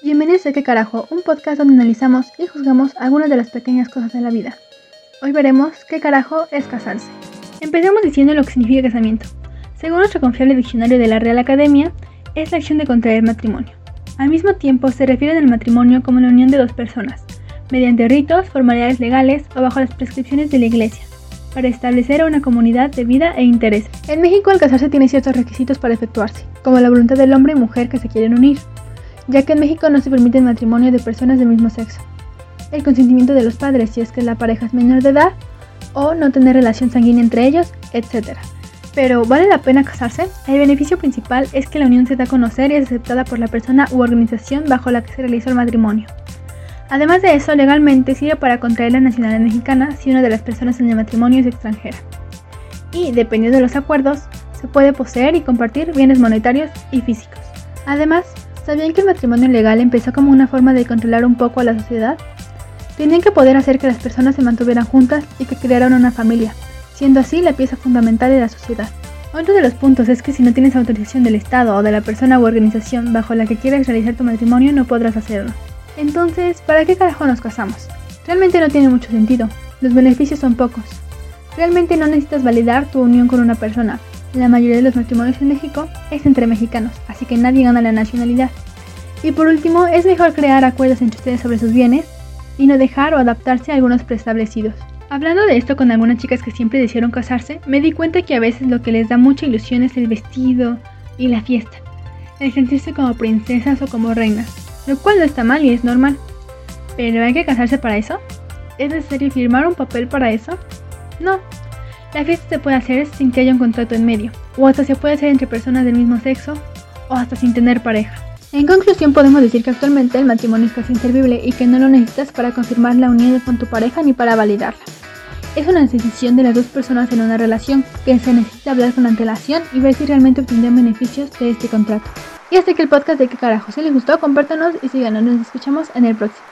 Bienvenidos a ¿Qué carajo? Un podcast donde analizamos y juzgamos algunas de las pequeñas cosas de la vida. Hoy veremos qué carajo es casarse. Empecemos diciendo lo que significa casamiento. Según nuestro confiable diccionario de la Real Academia, es la acción de contraer matrimonio. Al mismo tiempo se refiere al matrimonio como la unión de dos personas, mediante ritos, formalidades legales o bajo las prescripciones de la Iglesia, para establecer una comunidad de vida e interés. En México el casarse tiene ciertos requisitos para efectuarse, como la voluntad del hombre y mujer que se quieren unir, ya que en México no se permite el matrimonio de personas del mismo sexo. El consentimiento de los padres si es que la pareja es menor de edad o no tener relación sanguínea entre ellos, etc. Pero ¿vale la pena casarse? El beneficio principal es que la unión se da a conocer y es aceptada por la persona u organización bajo la que se realizó el matrimonio. Además de eso, legalmente sirve para contraer la nacionalidad mexicana si una de las personas en el matrimonio es extranjera. Y, dependiendo de los acuerdos, se puede poseer y compartir bienes monetarios y físicos. Además, ¿Sabían que el matrimonio legal empezó como una forma de controlar un poco a la sociedad? Tenían que poder hacer que las personas se mantuvieran juntas y que crearan una familia, siendo así la pieza fundamental de la sociedad. Otro de los puntos es que si no tienes autorización del Estado o de la persona u organización bajo la que quieras realizar tu matrimonio no podrás hacerlo. Entonces, ¿para qué carajo nos casamos? Realmente no tiene mucho sentido. Los beneficios son pocos. Realmente no necesitas validar tu unión con una persona, la mayoría de los matrimonios en México es entre mexicanos, así que nadie gana la nacionalidad. Y por último, es mejor crear acuerdos entre ustedes sobre sus bienes y no dejar o adaptarse a algunos preestablecidos. Hablando de esto con algunas chicas que siempre desearon casarse, me di cuenta que a veces lo que les da mucha ilusión es el vestido y la fiesta, el sentirse como princesas o como reinas, lo cual no está mal y es normal. Pero ¿hay que casarse para eso? ¿Es necesario firmar un papel para eso? No, la fiesta se puede hacer sin que haya un contrato en medio, o hasta se puede hacer entre personas del mismo sexo, o hasta sin tener pareja. En conclusión, podemos decir que actualmente el matrimonio es casi inservible y que no lo necesitas para confirmar la unión con tu pareja ni para validarla. Es una decisión de las dos personas en una relación que se necesita hablar con antelación y ver si realmente obtendrán beneficios de este contrato. Y hasta que el podcast de qué carajo, si les gustó, compártanos y síganos, nos escuchamos en el próximo.